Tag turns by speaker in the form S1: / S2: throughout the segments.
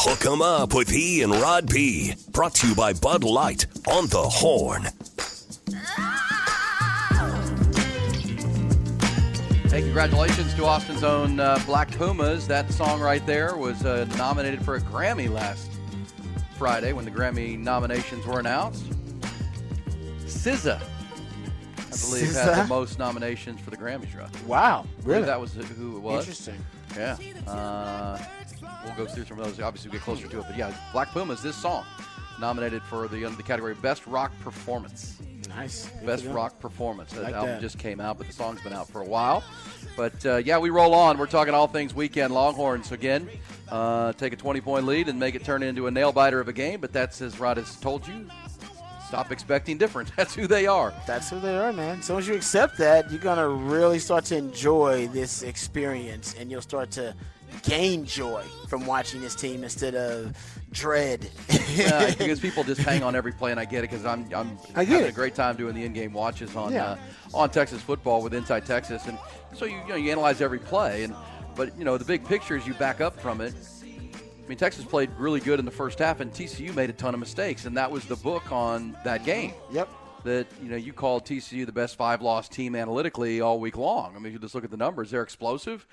S1: Hook 'em up with E and Rod B. Brought to you by Bud Light on the Horn.
S2: Hey, congratulations to Austin's own uh, Black Pumas. That song right there was uh, nominated for a Grammy last Friday when the Grammy nominations were announced. SZA, I believe, had the most nominations for the Grammys. Right?
S3: Wow, really?
S2: That was who it was.
S3: Interesting.
S2: Yeah. Uh, we'll go through some of those. Obviously, we get closer to it. But yeah, Black Pumas, this song, nominated for the under the category Best Rock Performance.
S3: Nice. Good
S2: Best rock performance. That
S3: Like
S2: album
S3: that.
S2: just came out, but the song's been out for a while. But uh, yeah, we roll on. We're talking all things weekend Longhorns again. Uh, take a 20 point lead and make it turn into a nail biter of a game. But that's as Rod has told you. Stop expecting different. That's who they are.
S3: That's who they are, man. As soon as you accept that, you're gonna really start to enjoy this experience, and you'll start to gain joy from watching this team instead of dread.
S2: Yeah, because people just hang on every play, and I get it because I'm I'm
S3: I get
S2: having
S3: it.
S2: a great time doing the in-game watches on
S3: Yeah.
S2: uh, on Texas football with Inside Texas, and so you you know you analyze every play, and but you know the big picture is you back up from it. I mean, Texas played really good in the first half, and TCU made a ton of mistakes, and that was the book on that game.
S3: yep.
S2: That you know you called TCU the best five-loss team analytically all week long. I mean, you just look at the numbers; they're explosive.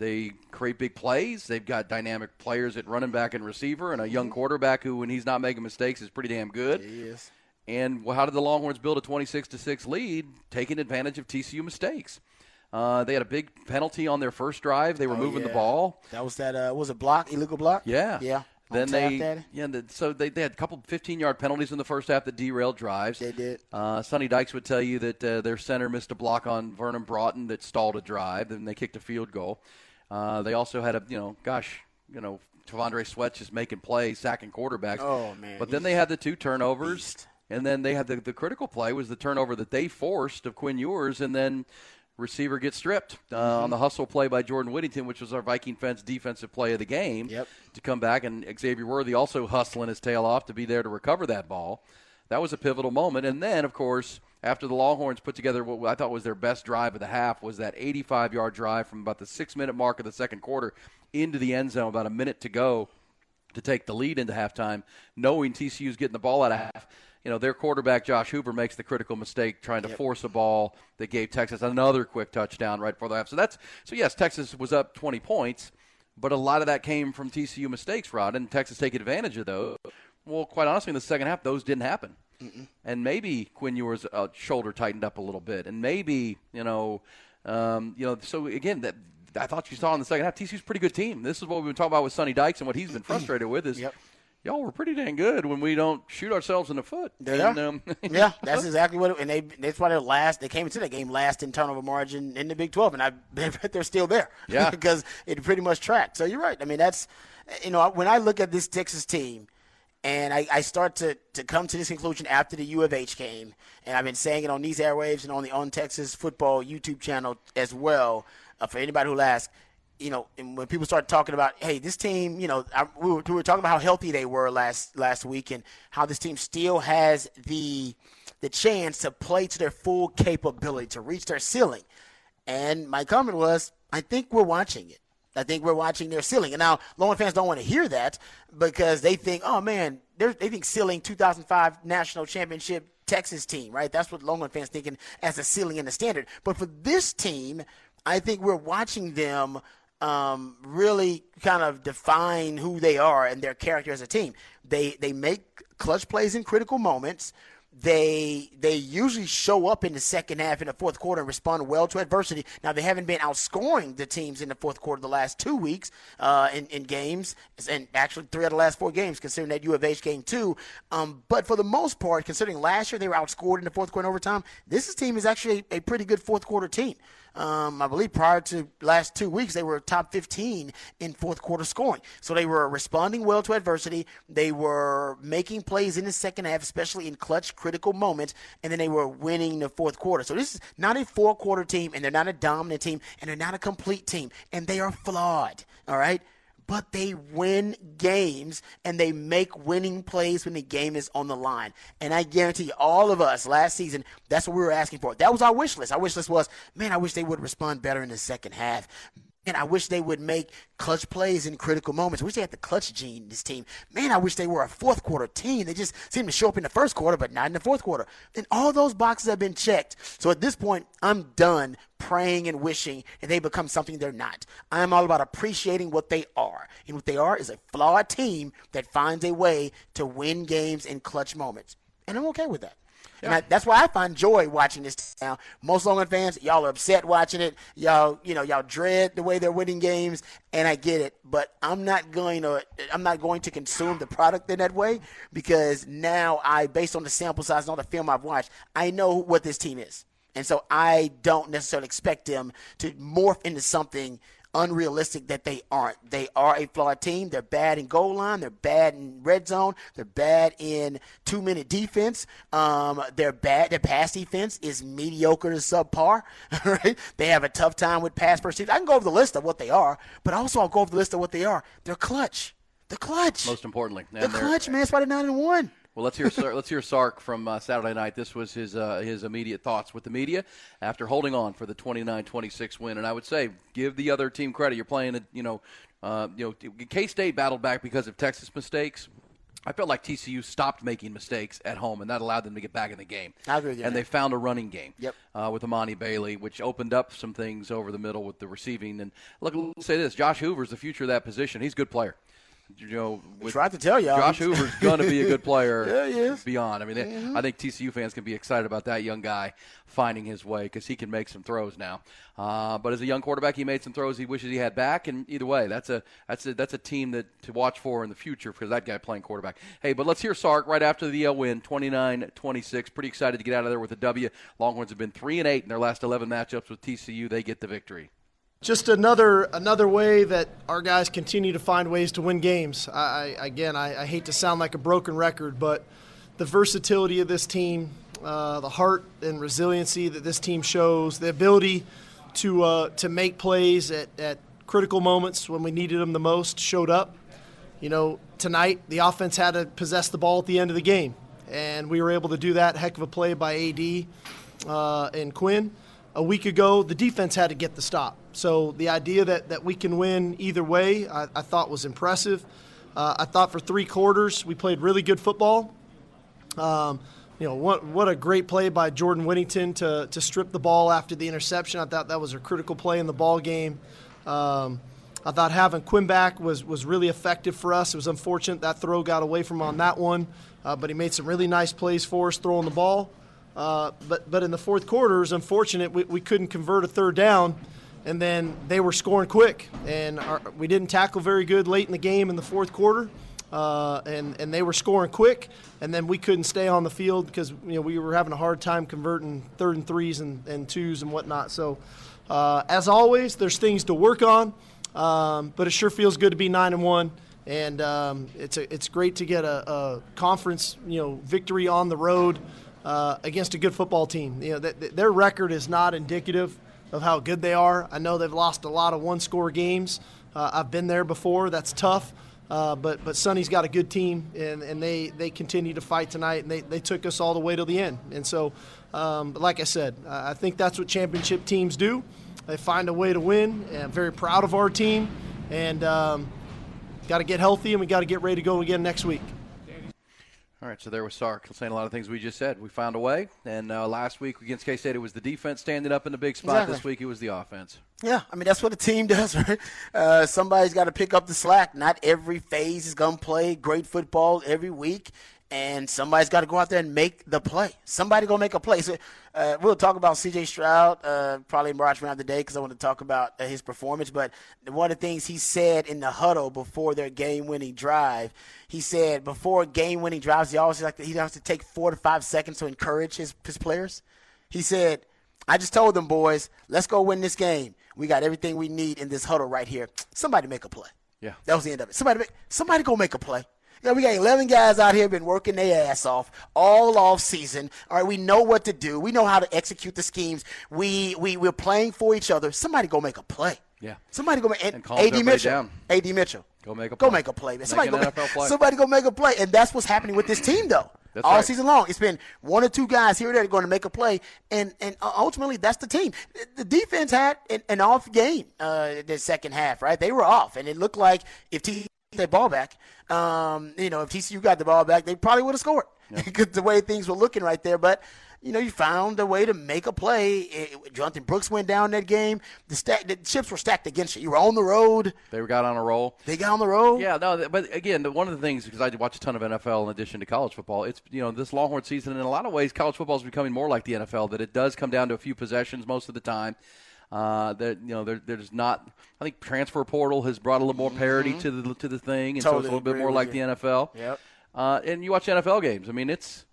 S2: They create big plays. They've got dynamic players at running back and receiver, and a young quarterback who, when he's not making mistakes, is pretty damn good.
S3: He is.
S2: And how did the Longhorns build a 26 to six lead, taking advantage of TCU mistakes? Uh, they had a big penalty on their first drive. They were moving the
S3: Oh,
S2: ball.
S3: That was that. Uh, was it block? Illegal block?
S2: Yeah.
S3: Yeah.
S2: Then they,
S3: Daddy?
S2: yeah. the- So they, they had a couple 15 yard penalties in the first half that derailed drives.
S3: They did.
S2: Uh, Sonny Dykes would tell you that uh, their center missed a block on Vernon Broughton that stalled a drive. Then they kicked a field goal. Uh, they also had a, you know, gosh, you know, T'Vondre Sweat just making plays, sacking quarterbacks.
S3: Oh, man,
S2: But then they had the two turnovers.
S3: beast.
S2: And then they had the, the critical play was the turnover that they forced of Quinn Ewers, and then receiver gets stripped uh,
S3: Mm-hmm.
S2: on the hustle play by Jordan Whittington, which was our Viking fence defensive play of the game.
S3: Yep.
S2: To come back, and Xavier Worthy also hustling his tail off to be there to recover that ball. That was a pivotal moment. And then, of course, after the Longhorns put together what I thought was their best drive of the half, was that 85 yard drive from about the six minute mark of the second quarter into the end zone, about a minute to go to take the lead into halftime, knowing TCU's getting the ball out of half. You know, their quarterback, Josh Hoover, makes the critical mistake trying to force a ball that gave Texas another quick touchdown right before the half. So that's so yes, Texas was up 20 points, but a lot of that came from TCU mistakes, Rod, and Texas take advantage of those. Well, quite honestly, in the second half, those didn't happen. And maybe Quinn Ewers' uh, shoulder tightened up a little bit, and maybe you know, um, you know. So again, that I thought you saw in the second half, TCU's a pretty good team. This is what we've been talking about with Sonny Dykes and what he's been frustrated with is.
S3: Yep.
S2: Y'all were pretty dang good when we don't shoot ourselves in the foot.
S3: They
S2: And, um,
S3: yeah, that's exactly what. It, and they that's why they're last. They came into that game last in turnover margin in the Big Twelve, and I bet they're still there.
S2: Yeah.
S3: because it pretty much tracked. So you're right. I mean, that's you know when I look at this Texas team. And I, I start to, to come to this conclusion after the U of H game, and I've been saying it on these airwaves and on the On Texas Football YouTube channel as well. Uh, for anybody who'll ask, you know, when people start talking about, hey, this team, you know, I, we, were, we were talking about how healthy they were last last week, and how this team still has the the chance to play to their full capability, to reach their ceiling. And my comment was, I think we're watching it. I think we're watching their ceiling. And now, Longhorn fans don't want to hear that because they think, oh man, they think ceiling 2005 national championship Texas team, right? That's what Longhorn fans thinking as a ceiling and a standard. But for this team, I think we're watching them um, really kind of define who they are and their character as a team. They they make clutch plays in critical moments. They they usually show up in the second half in the fourth quarter and respond well to adversity. Now they haven't been outscoring the teams in the fourth quarter the last two weeks uh, in in games, and actually three out of the last four games, considering that U of H game too. Um, but for the most part, considering last year they were outscored in the fourth quarter in overtime, this team is actually a, a pretty good fourth quarter team. Um, I believe prior to last two weeks, they were top 15 in fourth quarter scoring. So they were responding well to adversity. They were making plays in the second half, especially in clutch, critical moments, and then they were winning the fourth quarter. So this is not a four quarter team, and they're not a dominant team, and they're not a complete team, and they are flawed. All right but they win games and they make winning plays when the game is on the line. And I guarantee all of us last season, that's what we were asking for. That was our wish list. Our wish list was, man, I wish they would respond better in the second half. And I wish they would make clutch plays in critical moments. I wish they had the clutch gene this team. Man, I wish they were a fourth quarter team. They just seem to show up in the first quarter, but not in the fourth quarter. And all those boxes have been checked. So at this point, I'm done praying and wishing that they become something they're not. I'm all about appreciating what they are. And what they are is a flawed team that finds a way to win games in clutch moments. And I'm okay with that. And I, that's why I find joy watching this now. Most Longhorn fans, y'all are upset watching it. Y'all, you know, y'all dread the way they're winning games, and I get it. But I'm not going to, I'm not going to consume the product in that way because now I, based on the sample size and all the film I've watched, I know what this team is, and so I don't necessarily expect them to morph into something unrealistic that they aren't. They are a flawed team. They're bad in goal line. They're bad in red zone. They're bad in two minute defense. Um, they're bad. Their pass defense is mediocre to subpar. Right? They have a tough time with pass pursuit. I can go over the list of what they are, but also I'll go over the list of what they are. They're clutch. They're clutch.
S2: Most importantly,
S3: they're clutch, man. That's why they're nine and one.
S2: Well, let's hear let's hear Sark from uh, Saturday night. This was his uh, his immediate thoughts with the media after holding on for the 29-26 win. And I would say, give the other team credit. You're playing, you know, uh, you know, K State battled back because of Texas mistakes. I felt like TCU stopped making mistakes at home, and that allowed them to get back in the game.
S3: I agree with you.
S2: And they found a running game.
S3: Yep.
S2: Uh, with Emani Bailey, which opened up some things over the middle with the receiving. And look, let's say this: Josh Hoover's the future of that position. He's a good player you know,
S3: with tried to tell y'all.
S2: Josh Hoover's going to be a good player
S3: yeah, he is.
S2: beyond. I mean, mm-hmm. I think TCU fans can be excited about that young guy finding his way because he can make some throws now. Uh, but as a young quarterback, he made some throws he wishes he had back. And either way, that's a that's a that's a team that to watch for in the future because that guy playing quarterback. Hey, but let's hear Sark right after the uh, win, 29-26. Pretty excited to get out of there with a W. Longhorns have been three and eight in their last 11 matchups with TCU. They get the victory
S4: just another another way that our guys continue to find ways to win games. I, I again, I, I, hate to sound like a broken record, but the versatility of this team, uh, the heart and resiliency that this team shows, the ability to uh, to make plays at, at critical moments when we needed them the most, showed up. You know, tonight the offense had to possess the ball at the end of the game, and we were able to do that. Heck of a play by AD uh, and Quinn a week ago, the defense had to get the stop. So the idea that, that we can win either way, I, I thought was impressive. Uh, I thought for three quarters we played really good football. Um, you know, what, what a great play by Jordan Whittington to, to strip the ball after the interception. I thought that was a critical play in the ball game. Um, I thought having Quinn back was, was really effective for us. It was unfortunate that throw got away from on that one, uh, but he made some really nice plays for us throwing the ball. Uh, but but in the fourth quarter, it was unfortunate. We, we couldn't convert a third down, and then they were scoring quick, and our, we didn't tackle very good late in the game in the fourth quarter, uh, and and they were scoring quick, and then we couldn't stay on the field because you know we were having a hard time converting third and threes and, and twos and whatnot. So uh, as always, there's things to work on, um, but it sure feels good to be nine and one. And um, it's a, it's great to get a, a, conference you know victory on the road uh, against a good football team. You know, th- th- their record is not indicative of how good they are. I know they've lost a lot of one-score games. Uh, I've been there before. That's tough. Uh, but but Sonny's got a good team, and, and they, they continue to fight tonight, and they, they took us all the way to the end. And so, um, like I said, I think that's what championship teams do. They find a way to win. And I'm very proud of our team, and um, got to get healthy, and we got to get ready to go again next week.
S2: All right, so there was Sark saying a lot of things we just said. We found a way, and uh, last week against K State, it was the defense standing up in the big spot. Exactly. This week, it was the offense.
S3: Yeah, I mean that's what a team does, right? Uh, somebody's got to pick up the slack. Not every phase is going to play great football every week, and somebody's got to go out there and make the play. Somebody gonna make a play. So, uh, we'll talk about C.J. Stroud uh, probably March around the day because I want to talk about uh, his performance. But one of the things he said in the huddle before their game-winning drive, he said before game-winning drives, he always like to, he has to take four to five seconds to encourage his his players. He said, "I just told them boys, let's go win this game. We got everything we need in this huddle right here. Somebody make a play."
S2: Yeah,
S3: that was the end of it. Somebody, make, somebody go make a play. You we got 11 guys out here been working their ass off all off season. All right, we know what to do. We know how to execute the schemes. We we we're playing for each other. Somebody go make a play.
S2: Yeah.
S3: Somebody go make and, and AD Mitchell. Down. AD Mitchell.
S2: Go make a
S3: play.
S2: Go
S3: make a play, man. Somebody
S2: go,
S3: make,
S2: play.
S3: somebody go make a play. And that's what's happening with this team though.
S2: That's
S3: all
S2: right.
S3: season long. It's been one or two guys here or there going to make a play, and and ultimately that's the team. The defense had an, an off game uh, the second half, right? They were off, and it looked like if TCU their ball back, um, you know, if TCU got the ball back, they probably would have scored because the way things were looking right there. But you know, you found a way to make a play. It, Jonathan Brooks went down that game. The, stack, the chips were stacked against you. You were on the road.
S2: They got on a roll.
S3: They got on the road.
S2: Yeah, no, but again, one of the things because I watch a ton of NFL in addition to college football, it's you know this Longhorn season in a lot of ways college football is becoming more like the NFL. That it does come down to a few possessions most of the time. Uh, that you know there, there's not. I think transfer portal has brought a little more parity to the to the thing, and so it's a little bit more like
S3: you.
S2: the NFL.
S3: Yep.
S2: Uh, and you watch NFL games. I mean, it's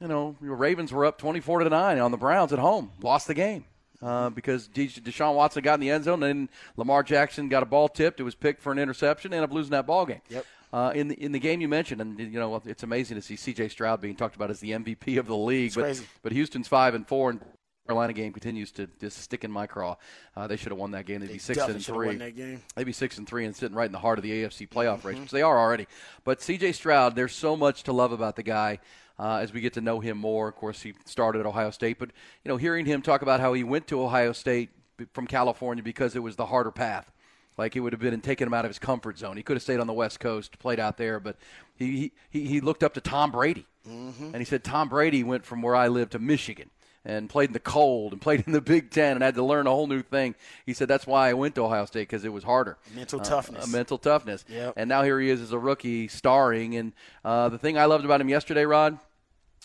S2: you know, your Ravens were up 24 to 9 on the Browns at home, lost the game. Uh, because De- Deshaun Watson got in the end zone, and Lamar Jackson got a ball tipped. It was picked for an interception, ended up losing that ball game.
S3: Yep.
S2: Uh, in the in the game you mentioned, and you know it's amazing to see C.J. Stroud being talked about as the MVP of the league. but
S3: crazy.
S2: but Houston's five and four, and Carolina game continues to just stick in my craw. Uh, they should have won that game. They'd be six and three.
S3: won that game.
S2: They'd be six and three and sitting right in the heart of the AFC playoff race, which they are already. But C.J. Stroud, there's so much to love about the guy. Uh, as we get to know him more, of course, he started at Ohio State, but you know, hearing him talk about how he went to Ohio State from California because it was the harder path. Like it would have been taken him out of his comfort zone. He could have stayed on the West Coast, played out there, but he he, he looked up to Tom Brady, and he said Tom Brady went from where I live to Michigan and played in the cold and played in the Big Ten and had to learn a whole new thing. He said that's why I went to Ohio State because it was harder.
S3: Mental
S2: Uh,
S3: toughness.
S2: uh, mental toughness.
S3: Yep.
S2: And now here he is as a rookie starring. And uh, the thing I loved about him yesterday, Rod,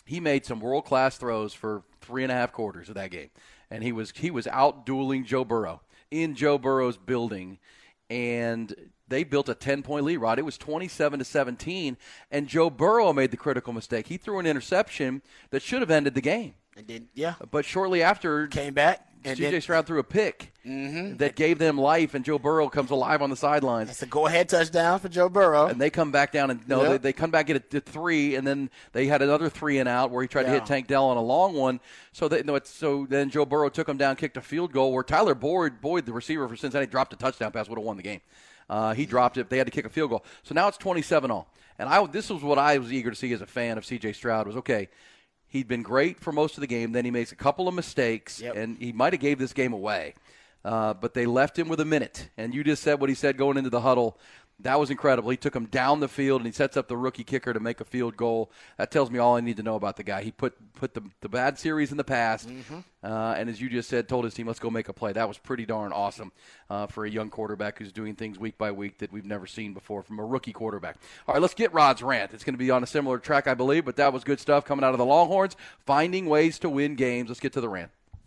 S2: he made some world class throws for three and a half quarters of that game, and he was he was out dueling Joe Burrow in Joe Burrow's building, and they built a ten point lead. Rod, it was twenty seven to seventeen, and Joe Burrow made the critical mistake. He threw an interception that should have ended the game,
S3: And then, yeah,
S2: but shortly after,
S3: came back. And
S2: C.J.
S3: then, Mm-hmm.
S2: Stroud threw a pick that gave them life, and Joe Burrow comes alive on the sidelines.
S3: it's a go ahead touchdown for Joe Burrow.
S2: And they come back down and no,
S3: Yep.
S2: they, they come back at a, three, and then they had another three and out where he tried to hit Tank Dell on a long one. So they, no, it's, so then Joe Burrow took him down, kicked a field goal where Tyler Boyd, Boyd, the receiver for Cincinnati, dropped a touchdown pass, would have won the game. Uh, he dropped it. They had to kick a field goal. So now it's twenty-seven all. And I this was what I was eager to see as a fan of C.J. Stroud was okay. He'd been great for most of the game. Then he makes a couple of mistakes,
S3: Yep.
S2: and he might have gave this game away. Uh, but they left him with a minute. And you just said what he said going into the huddle. That was incredible. He took him down the field and he sets up the rookie kicker to make a field goal. That tells me all I need to know about the guy. He put put the, the bad series in the past, uh, and as you just said, told his team, "Let's go make a play." That was pretty darn awesome uh, for a young quarterback who's doing things week by week that we've never seen before from a rookie quarterback. All right, let's get Rod's rant. It's going to be on a similar track, I believe, but that was good stuff coming out of the Longhorns, finding ways to win games. Let's get to the rant.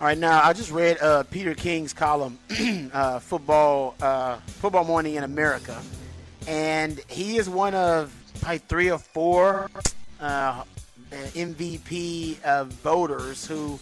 S3: All right, now I just read uh, Peter King's column, uh, football, uh, football morning in America, and he is one of probably three or four uh, MVP voters who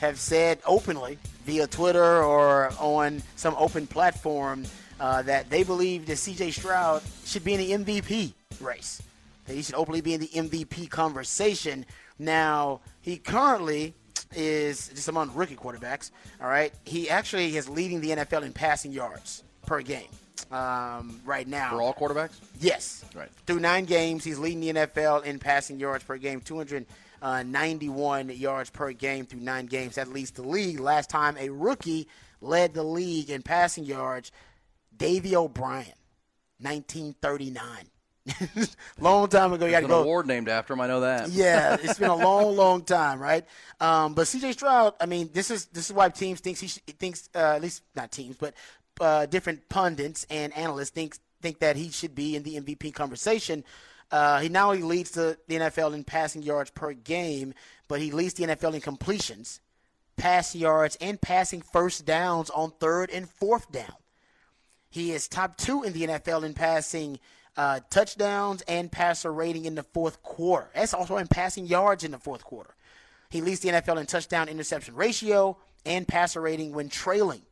S3: have said openly via Twitter or on some open platform uh, that they believe that C.J. Stroud should be in the MVP race. That he should openly be in the MVP conversation. Now he currently is just among rookie quarterbacks. All right, he actually is leading the NFL in passing yards per game um, right now.
S2: For all quarterbacks?
S3: Yes.
S2: Right.
S3: Through nine games, he's leading the NFL in passing yards per game, 291 yards per game through nine games. That leads the league. Last time a rookie led the league in passing yards, Davy O'Brien, 1939. long time ago. You got
S2: an
S3: go.
S2: award named after him. I know that.
S3: Yeah, it's been a long, long time, right? Um, but CJ Stroud, I mean, this is this is why teams thinks he thinks uh, at least not teams, but uh, different pundits and analysts think think that he should be in the MVP conversation. Uh, he not only leads the, the NFL in passing yards per game, but he leads the NFL in completions, pass yards, and passing first downs on third and fourth down. He is top two in the NFL in passing uh, touchdowns and passer rating in the fourth quarter. That's also in passing yards in the fourth quarter. He leads the NFL in touchdown interception ratio and passer rating when trailing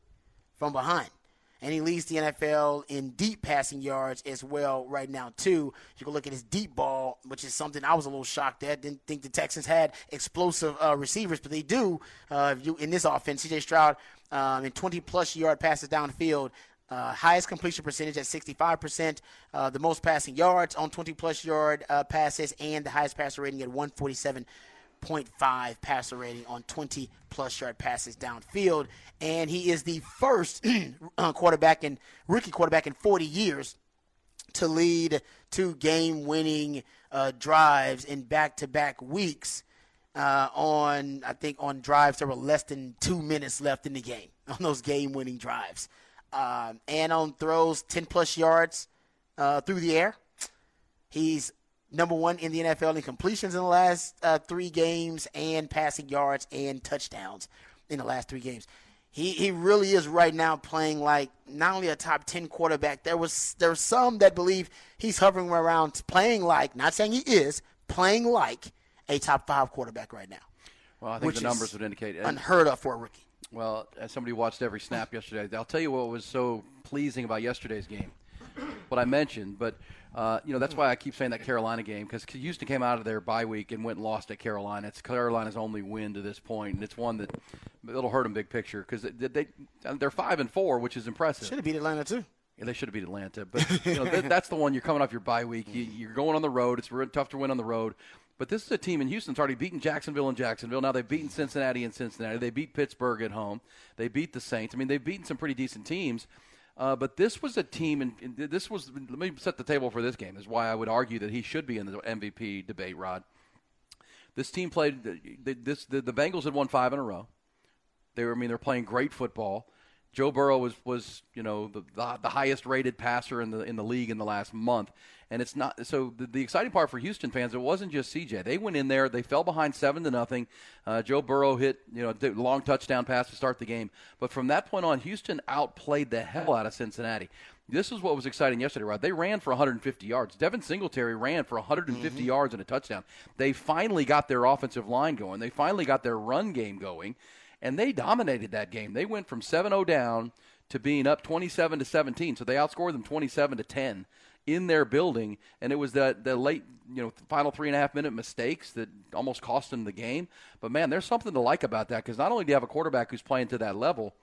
S3: from behind. And he leads the NFL in deep passing yards as well right now, too. You can look at his deep ball, which is something I was a little shocked at. Didn't think the Texans had explosive uh, receivers, but they do uh, in this offense. CJ Stroud um, in 20 plus yard passes downfield. Uh, highest completion percentage at 65%, uh, the most passing yards on 20 plus yard uh, passes, and the highest passer rating at 147.5 passer rating on 20 plus yard passes downfield. And he is the first uh, quarterback and rookie quarterback in 40 years to lead two game winning uh, drives in back to back weeks. Uh, on, I think, on drives there were less than two minutes left in the game on those game winning drives. Um, and on throws 10 plus yards uh, through the air. He's number one in the NFL in completions in the last uh, three games and passing yards and touchdowns in the last three games. He he really is right now playing like not only a top ten quarterback. There was there some that believe he's hovering around playing like not saying he is playing like a top five quarterback right now.
S2: Well, I think the numbers would indicate
S3: unheard of for a rookie.
S2: Well, as somebody watched every snap yesterday, I'll tell you what was so pleasing about yesterday's game. What I mentioned, but uh, you know, that's why I keep saying that Carolina game because Houston came out of their bye week and went and lost at Carolina. It's Carolina's only win to this point, and it's one that it'll hurt them big picture because they, they they're five and four, which is impressive.
S3: Should have beat Atlanta too.
S2: Yeah, they should have beat Atlanta, but you know that, that's the one you're coming off your bye week. You, are going on the road. It's really tough to win on the road. But this is a team in Houston's already beaten Jacksonville and Jacksonville. Now they've beaten Cincinnati and Cincinnati. They beat Pittsburgh at home. They beat the Saints. I mean, they've beaten some pretty decent teams. Uh, but this was a team, and, this was. Let me set the table for this game. This Is why I would argue that he should be in the MVP debate. Rod, this team played. This the, the Bengals had won five in a row. They were. I mean, they're playing great football. Joe Burrow was was you know the, the, the highest rated passer in the in the league in the last month, and it's not so. The, the, exciting part for Houston fans, it wasn't just CJ. They went in there, they fell behind seven to nothing. Uh, Joe Burrow hit you know a long touchdown pass to start the game, but from that point on, Houston outplayed the hell out of Cincinnati. This is what was exciting yesterday, Rod. They ran for 150 yards. Devin Singletary ran for 150 mm-hmm. yards and a touchdown. They finally got their offensive line going. They finally got their run game going and they dominated that game. They went from 7-0 down to being up 27 to 17, so they outscored them 27 to 10 in their building, and it was the the late you know final three and a half minute mistakes that almost cost them the game. But man, there's something to like about that because not only do you have a quarterback who's playing to that level.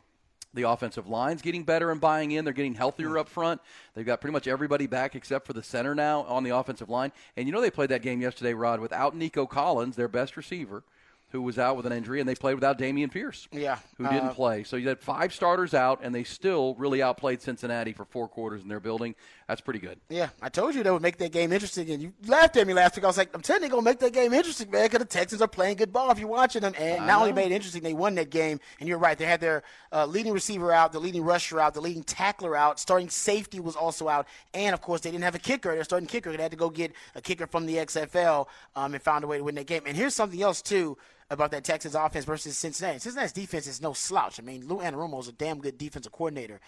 S2: The offensive line's getting better and buying in. They're getting healthier up front. They've got pretty much everybody back except for the center now on the offensive line. And you know they played that game yesterday, Rod, without Nico Collins, their best receiver who was out with an injury, and they played without Dameon Pierce,
S3: yeah,
S2: who didn't
S3: uh,
S2: play. So you had five starters out, and they still really outplayed Cincinnati for four quarters in their building. That's pretty good.
S3: Yeah, I told you they would make that game interesting, and you laughed at me last week. I was like, I'm telling you, gonna make that game interesting, man, because the Texans are playing good ball if you're watching them. And not only made it interesting, they won that game. And you're right, they had their uh, leading receiver out, the leading rusher out, the leading tackler out, starting safety was also out, and of course they didn't have a kicker. Their starting kicker, they had to go get a kicker from the XFL, um, and found a way to win that game. And here's something else too about that Texas offense versus Cincinnati. Cincinnati's defense is no slouch. I mean, Lou Anarumo is a damn good defensive coordinator.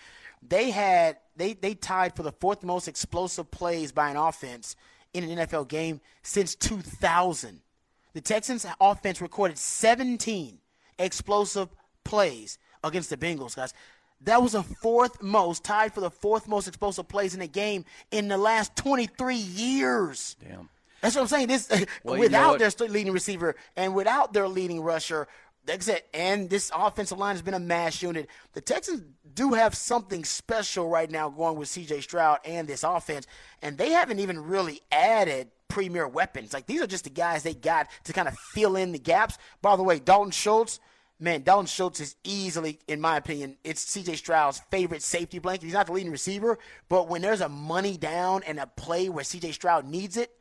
S3: They had they they tied for the fourth most explosive plays by an offense in an NFL game since 2000. The Texans offense recorded 17 explosive plays against the Bengals, guys. That was the fourth most, tied for the fourth most explosive plays in a game in the last 23 years.
S2: Damn.
S3: That's what I'm saying. This well, without you know their leading receiver and without their leading rusher, that's it. And this offensive line has been a mass unit. The Texans do have something special right now going with C.J. Stroud and this offense, and they haven't even really added premier weapons. Like these are just the guys they got to kind of fill in the gaps. By the way, Dalton Schultz. Man, Dalton Schultz is easily, in my opinion, it's CJ Stroud's favorite safety blanket. He's not the leading receiver, but when there's a money down and a play where CJ Stroud needs it,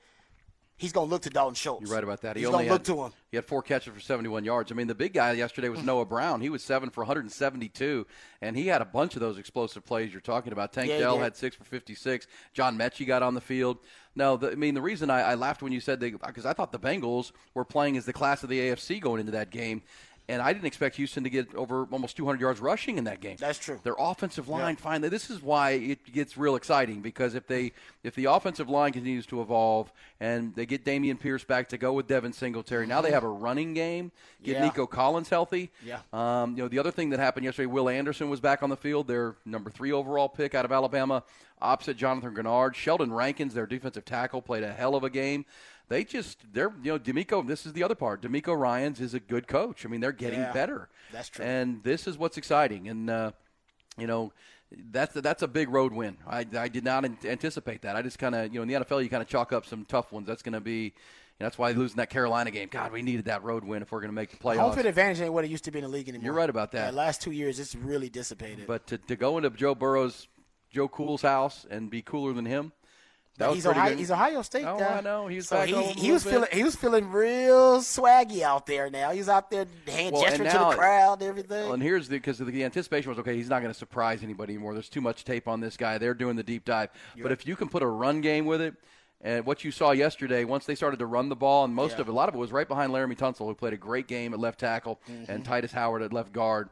S3: he's going to look to Dalton Schultz.
S2: You're right about that.
S3: He he's going to look to him.
S2: He had four catches for 71 yards. I mean, the big guy yesterday was Noah Brown. He was seven for 172, and he had a bunch of those explosive plays you're talking about. Tank yeah, Dell had six for 56. John Metchie got on the field. No, the, I mean the reason I, I laughed when you said they because I thought the Bengals were playing as the class of the AFC going into that game. And I didn't expect Houston to get over almost 200 yards rushing in that game.
S3: That's true.
S2: Their offensive line finally. This is why it gets real exciting because if they if the offensive line continues to evolve and they get Dameon Pierce back to go with Devin Singletary, now they have a running game. Get
S3: Yeah.
S2: Nico Collins healthy.
S3: Yeah.
S2: Um, you know the other thing that happened yesterday, Will Anderson was back on the field. Their number three overall pick out of Alabama, opposite Jonathan Greenard. Sheldon Rankins, their defensive tackle, played a hell of a game. They just they're you know DeMeco. This is the other part. DeMeco Ryans is a good coach. I mean they're getting
S3: Yeah.
S2: better.
S3: That's true.
S2: And this is what's exciting. And uh, you know. That's that's a big road win. I, I did not anticipate that. I just kind of you know in the NFL you kind of chalk up some tough ones. That's going to be, that's why losing that Carolina game. God, we needed that road win if we're going to make the playoffs.
S3: Home field advantage ain't what it used to be in the league anymore.
S2: You're right about that.
S3: The last two years, it's really dissipated.
S2: But to, to go into Joe Burrow's, Joe Cool's house and be cooler than him, that
S3: But
S2: was
S3: he's
S2: pretty
S3: Ohio,
S2: good.
S3: he's Ohio State
S2: Oh,
S3: guy.
S2: I know. He was
S3: so he, he was
S2: little
S3: feeling he was feeling real swaggy out there. Now he's out there hand
S2: Well, and
S3: gesturing to the crowd, and everything.
S2: Well, and here's the because the, anticipation was okay. He's not going to surprise anybody anymore. There's too much tape on this guy. They're doing the deep dive. But if you can put a run game with it, and what you saw yesterday, once they started to run the ball, and most
S3: Yeah.
S2: of it, a lot of it was right behind Laremy Tunsil, who played a great game at left tackle,
S3: Mm-hmm.
S2: and Tytus Howard at left guard.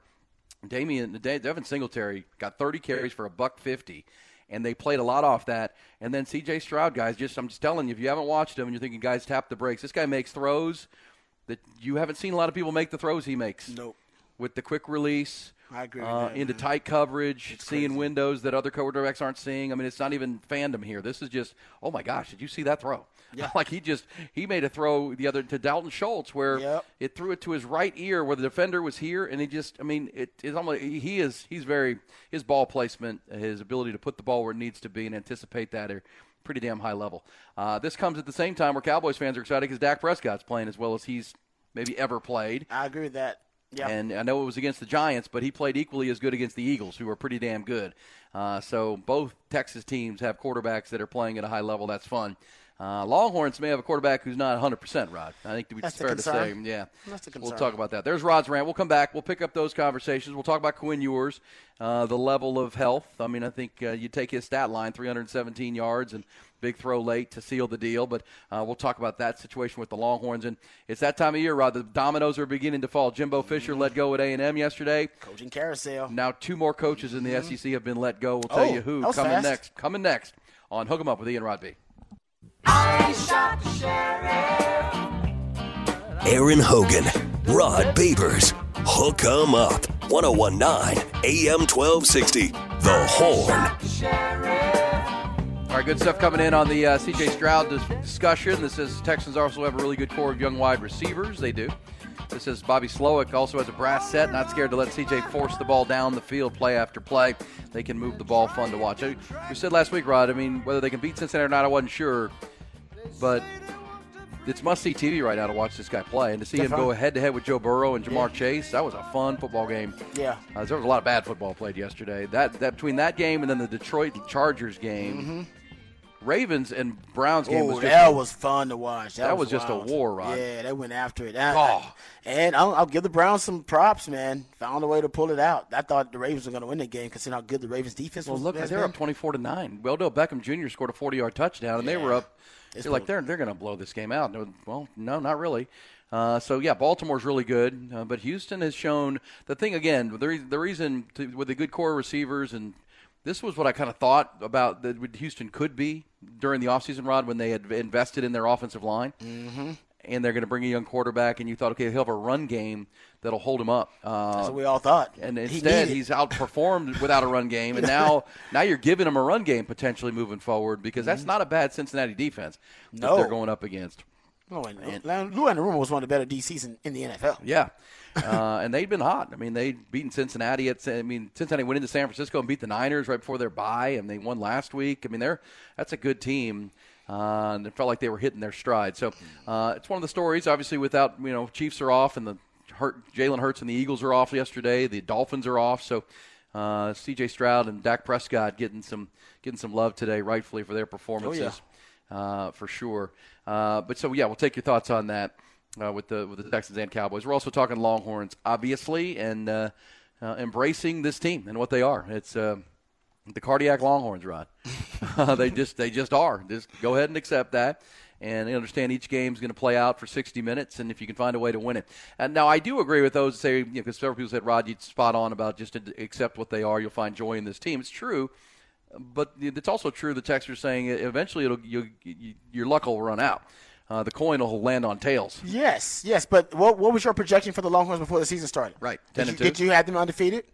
S2: Dameon De- Devin Singletary got 30 carries for a buck 50, and they played a lot off that. And then C.J. Stroud, guys, just I'm just telling you, if you haven't watched him and you're thinking, guys, tap the brakes. This guy makes throws that you haven't seen a lot of people make the throws he makes.
S3: Nope.
S2: With the quick release.
S3: I agree with
S2: uh,
S3: that,
S2: into
S3: man.
S2: tight coverage, seeing windows that other quarterbacks aren't seeing. I mean, it's not even fandom here. This is just, oh my gosh, did you see that throw?
S3: Yeah.
S2: like he just he made a throw the other to Dalton Schultz where
S3: Yep.
S2: it threw it to his right ear where the defender was here, and he just, I mean, it is almost he is he's very his ball placement, his ability to put the ball where it needs to be and anticipate that are pretty damn high level. Uh, this comes at the same time where Cowboys fans are excited because Dak Prescott's playing as well as he's maybe ever played.
S3: I agree with that. Yeah.
S2: And I know it was against the Giants, but he played equally as good against the Eagles, who are pretty damn good. Uh, so both Texas teams have quarterbacks that are playing at a high level. That's fun. Uh, Longhorns may have a quarterback who's not 100%, Rod. I think it's
S3: That's
S2: fair to say. Yeah.
S3: That's the
S2: We'll talk about that. There's Rod's rant. We'll come back. We'll pick up those conversations. We'll talk about Quinn Ewers, uh, the level of health. I mean, I think uh, you take his stat line 317 yards and big throw late to seal the deal. But uh, we'll talk about that situation with the Longhorns. And it's that time of year, Rod. The dominoes are beginning to fall. Jimbo Fisher let go at A&M yesterday.
S3: Coaching carousel.
S2: Now two more coaches in the SEC have been let go. We'll tell
S3: Oh,
S2: you who coming
S3: fast.
S2: next. Coming next on Hook 'em Up with Ian Rodby.
S1: Aaron Hogan, Rod Babers, Hook 'em Up, 1019 AM 1260. The Horn.
S2: All right, good stuff coming in on the uh, C.J. Stroud dis- discussion. This says Texans also have a really good core of young wide receivers. They do. This says Bobby Slowik also has a brass set, not scared to let C.J. force the ball down the field play after play. They can move the ball, fun to watch. We said last week, Rod. I mean, whether they can beat Cincinnati or not, I wasn't sure, but it's must see TV right now to watch this guy play and to see him go head to head with Joe Burrow and Ja'Marr Chase. That was a fun football game.
S3: Yeah.
S2: Uh, there was a lot of bad football played yesterday. That that between that game and then the Detroit Chargers game, Ravens and Browns game
S3: Oh,
S2: was just
S3: that was fun to watch. That,
S2: that was just a war, Rod.
S3: Yeah, they went after it. I-
S2: Oh.
S3: and I'll, I'll give the Browns some props, man. Found a way to pull it out. I thought the Ravens were going to win the game, considering how good the Ravens defense
S2: Well,
S3: was.
S2: look, they're
S3: been.
S2: up twenty-four to nine. Odell Beckham Jr. scored a forty-yard touchdown, and they were up.
S3: It's
S2: You're like they're they're going to blow this game out. No, Well, no, not really. Uh, so yeah, Baltimore's really good, uh, but Houston has shown the thing again. The, re- the reason to, with the good core receivers and this was what I kind of thought about that Houston could be during the offseason, Rod, when they had invested in their offensive line. Mm-hmm. And they're going to bring a young quarterback, and you thought, okay, he'll have a run game that'll hold him up. Uh,
S3: That's what we all thought.
S2: and instead
S3: needed-
S2: he's outperformed without a run game, and now now you're giving him a run game potentially moving forward because that's not a bad Cincinnati defense that
S3: Mm-hmm. No.
S2: they're going up against.
S3: Oh, and Lou Lou Anarumo was one of the better DCs in, in the NFL.
S2: Yeah. Uh, and they've been hot. I mean, they'd beaten Cincinnati. At, I mean, Cincinnati went into San Francisco and beat the Niners right before their bye, and they won last week. I mean, they're that's a good team. Uh, and it felt like they were hitting their stride. So uh, it's one of the stories. Obviously, without you know, Chiefs are off, and the Hurt, Jalen Hurts and the Eagles are off yesterday. The Dolphins are off. So uh, C.J. Stroud and Dak Prescott getting some getting some love today, rightfully for their performances uh, for sure. Uh, but so yeah, we'll take your thoughts on that uh, with the with the Texans and Cowboys. We're also talking Longhorns, obviously, and uh, uh, embracing this team and what they are. It's uh, the cardiac Longhorns, Rod. they just they just are. Just go ahead and accept that. and understand each game's going to play out for 60 minutes, and if you can find a way to win it. And now I do agree with those who say because you know, several people said Rod, you spot on about just accept what they are. You'll find joy in this team. It's true, but it's also true. The Texans are saying eventually it'll you, you, your luck will run out. Uh, the coin will land on tails.
S3: Yes, yes. But what, what was your projection for the Longhorns before the season started?
S2: Right,
S3: Did
S2: ten
S3: you,
S2: and two.
S3: did you have them undefeated?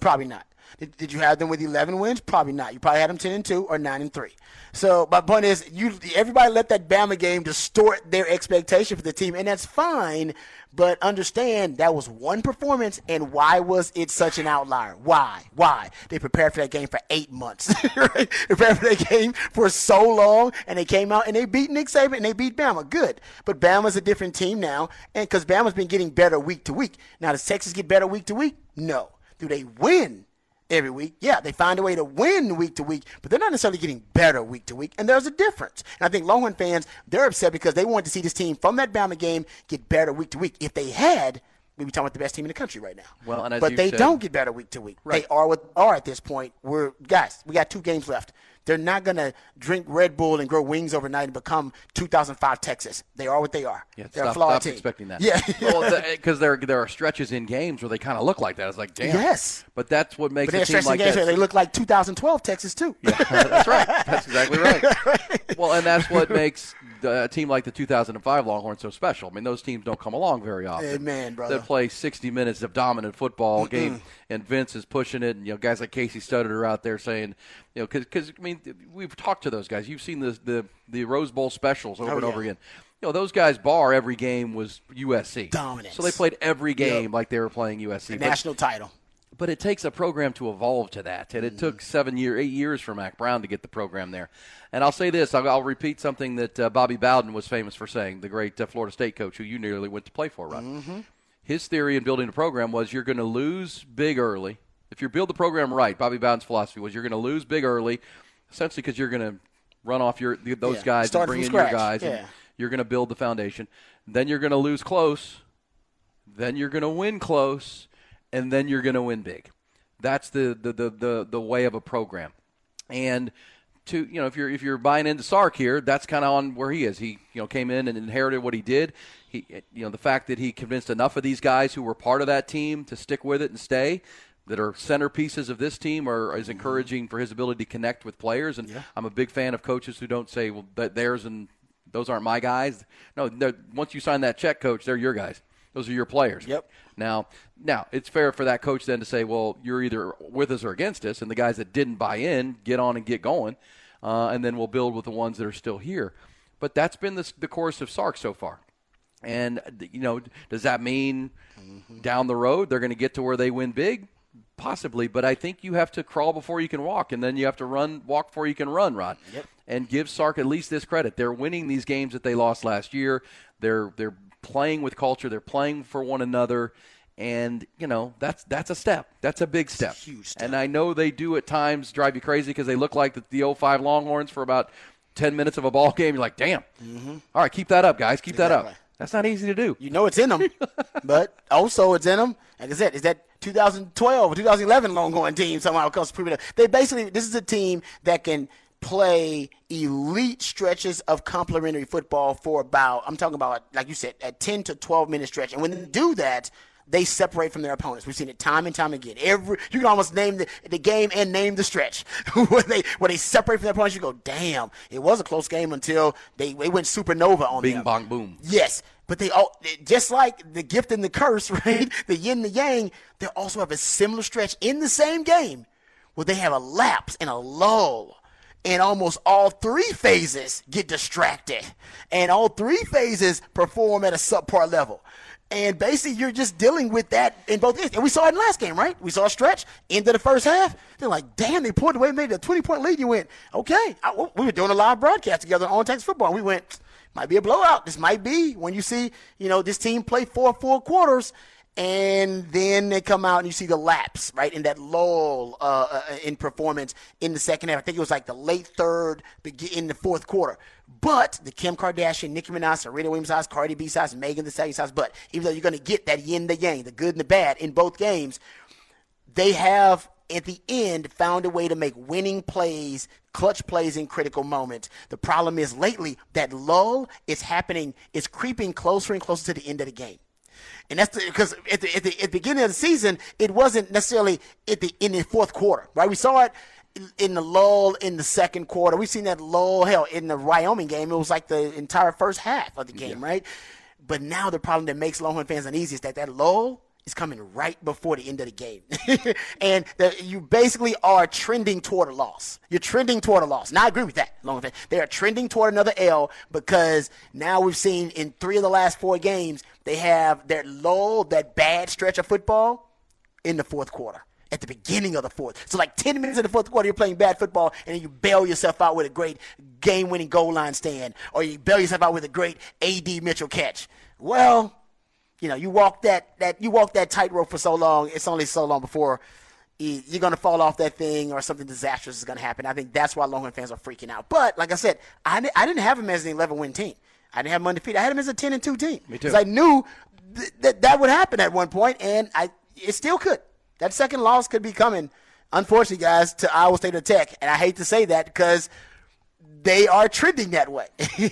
S3: Probably not. Did, did you have them with 11 wins? Probably not. You probably had them 10 and 2 or 9 and 3. So my point is, you everybody let that Bama game distort their expectation for the team, and that's fine. But understand that was one performance, and why was it such an outlier? Why? Why? They prepared for that game for eight months. right? Prepared for that game for so long, and they came out and they beat Nick Saban and they beat Bama. Good. But Bama's a different team now, and because Bama's been getting better week to week. Now, does Texas get better week to week? No. Do they win every week? Yeah, they find a way to win week to week, but they're not necessarily getting better week to week. And there's a difference. And I think Longhorn fans, they're upset because they wanted to see this team from that Bama game get better week to week. If they had, we'd be talking about the best team in the country right now.
S2: Well, and as
S3: but they
S2: said-
S3: don't get better week to week.
S2: Right.
S3: They are what are at this point. We're guys. We got two games left. They're not going to drink Red Bull and grow wings overnight and become 2005 Texas. They are what they are.
S2: Yeah,
S3: They're
S2: stop,
S3: a flawed
S2: stop
S3: team.
S2: expecting that.
S3: Yeah.
S2: well, because eh, there there are stretches in games where they kind of look like that. It's like, damn.
S3: Yes.
S2: But that's what makes
S3: but
S2: a team like
S3: games
S2: that.
S3: where they look like 2012 Texas too.
S2: Yeah, that's right. That's exactly right. Well, and that's what makes a team like the 2005 Longhorns so special. I mean, those teams don't come along very often.
S3: Amen, brother.
S2: They play 60 minutes of dominant football game, and Vince is pushing it. And you know, guys like Kasey Studdard are out there saying, you know, because I mean, we've talked to those guys. You've seen the the, the Rose Bowl specials over
S3: Oh,
S2: and
S3: yeah.
S2: over again. You know, those guys bar every game was USC
S3: dominant.
S2: So they played every game
S3: Yep.
S2: like they were playing USC. But-
S3: National title.
S2: But it takes a program to evolve to that, and it took seven year, eight years for Mack Brown to get the program there. And I'll say this: I'll, I'll repeat something that uh, Bobby Bowden was famous for saying, the great uh, Florida State coach who you nearly went to play for, Ron. His theory in building a program was you're going to lose big early. If you build the program right, Bobby Bowden's philosophy was you're going to lose big early, essentially because you're going to run off your those
S3: Yeah,
S2: guys
S3: start
S2: and bring in
S3: scratch.
S2: your guys,
S3: Yeah.
S2: and you're going to build the foundation. Then you're going to lose close, then you're going to win close, and then you're going to win big. That's the, the, the, the, the way of a program. And to you know, if you're if you're buying into Sark here, that's kind of on where he is. He you know came in and inherited what he did. He you know the fact that he convinced enough of these guys who were part of that team to stick with it and stay. That are centerpieces of this team are is encouraging for his ability to connect with players. And I'm a big fan of coaches who don't say, "Well, that theirs and those aren't my guys." No, once you sign that check, coach, they're your guys. Those are your players.
S3: Yep.
S2: Now, now it's fair for that coach then to say, "Well, you're either with us or against us," and the guys that didn't buy in get on and get going, uh, and then we'll build with the ones that are still here. But that's been the, the course of Sark so far. And you know, does that mean down the road they're going to get to where they win big? Possibly, but I think you have to crawl before you can walk, and then you have to run, walk before you can run, Rod. Yep. And give Sark at least this credit: they're winning these games that they lost last year. They're they're playing with culture. They're playing for one another, and you know that's that's a step. That's a big step.
S3: huge step.
S2: And I know they do at times drive you crazy because they look like the, the 05 Longhorns for about 10 minutes of a ball game. You're like, damn. Mm-hmm. All right, keep that up, guys. Keep that up. That's not easy to do.
S3: You know it's in them, but also it's in them. Like I said, is that 2012 or 2011 Longhorn team somehow comes to prove it. They basically this is a team that can play elite stretches of complementary football for about I'm talking about like you said a 10 to 12 minute stretch, and when they do that. They separate from their opponents. We've seen it time and time again. Every you can almost name the, the game and name the stretch when they when they separate from their opponents. You go, damn, it was a close game until they, they went supernova on
S2: Bing,
S3: them.
S2: bong, boom.
S3: Yes, but they all just like the gift and the curse, right? The yin and the yang. They also have a similar stretch in the same game where they have a lapse and a lull, and almost all three phases get distracted, and all three phases perform at a subpar level. And basically, you're just dealing with that in both ends. And we saw it in last game, right? We saw a stretch into the first half. They're like, damn, they pulled away, made a 20 point lead. You went, okay. I, we were doing a live broadcast together on Texas football. And we went, might be a blowout. This might be when you see, you know, this team play four full quarters and then they come out and you see the lapse, right, in that lull uh, uh, in performance in the second half. I think it was like the late third, in the fourth quarter. But the Kim Kardashian, Nicki Minaj, Serena Williams size, Cardi B size, Megan Thee Stallion size. But even though you're going to get that yin, the yang, the good and the bad in both games, they have at the end found a way to make winning plays, clutch plays in critical moments. The problem is lately that lull is happening, is creeping closer and closer to the end of the game. And that's because at the, at, the, at the beginning of the season, it wasn't necessarily at the in the fourth quarter, right? We saw it in the lull in the second quarter. We've seen that lull, hell, in the Wyoming game, it was like the entire first half of the game, yeah. right? But now the problem that makes Longhorn fans uneasy is that that lull is coming right before the end of the game. and the, you basically are trending toward a loss. You're trending toward a loss. Now, I agree with that. Longhorn fans. They are trending toward another L because now we've seen in three of the last four games, they have that lull, that bad stretch of football in the fourth quarter at the beginning of the fourth. So like 10 minutes in the fourth quarter, you're playing bad football, and then you bail yourself out with a great game-winning goal line stand, or you bail yourself out with a great A.D. Mitchell catch. Well, you know, you walk that that you walk that tightrope for so long. It's only so long before you're going to fall off that thing or something disastrous is going to happen. I think that's why Longhorn fans are freaking out. But like I said, I, I didn't have him as an 11 win team. I didn't have him undefeated. I had him as a 10 and 2 team.
S2: Me too.
S3: Because I knew th- that that would happen at one point, and I it still could. That second loss could be coming, unfortunately, guys, to Iowa State or Tech. And I hate to say that because they are trending that way.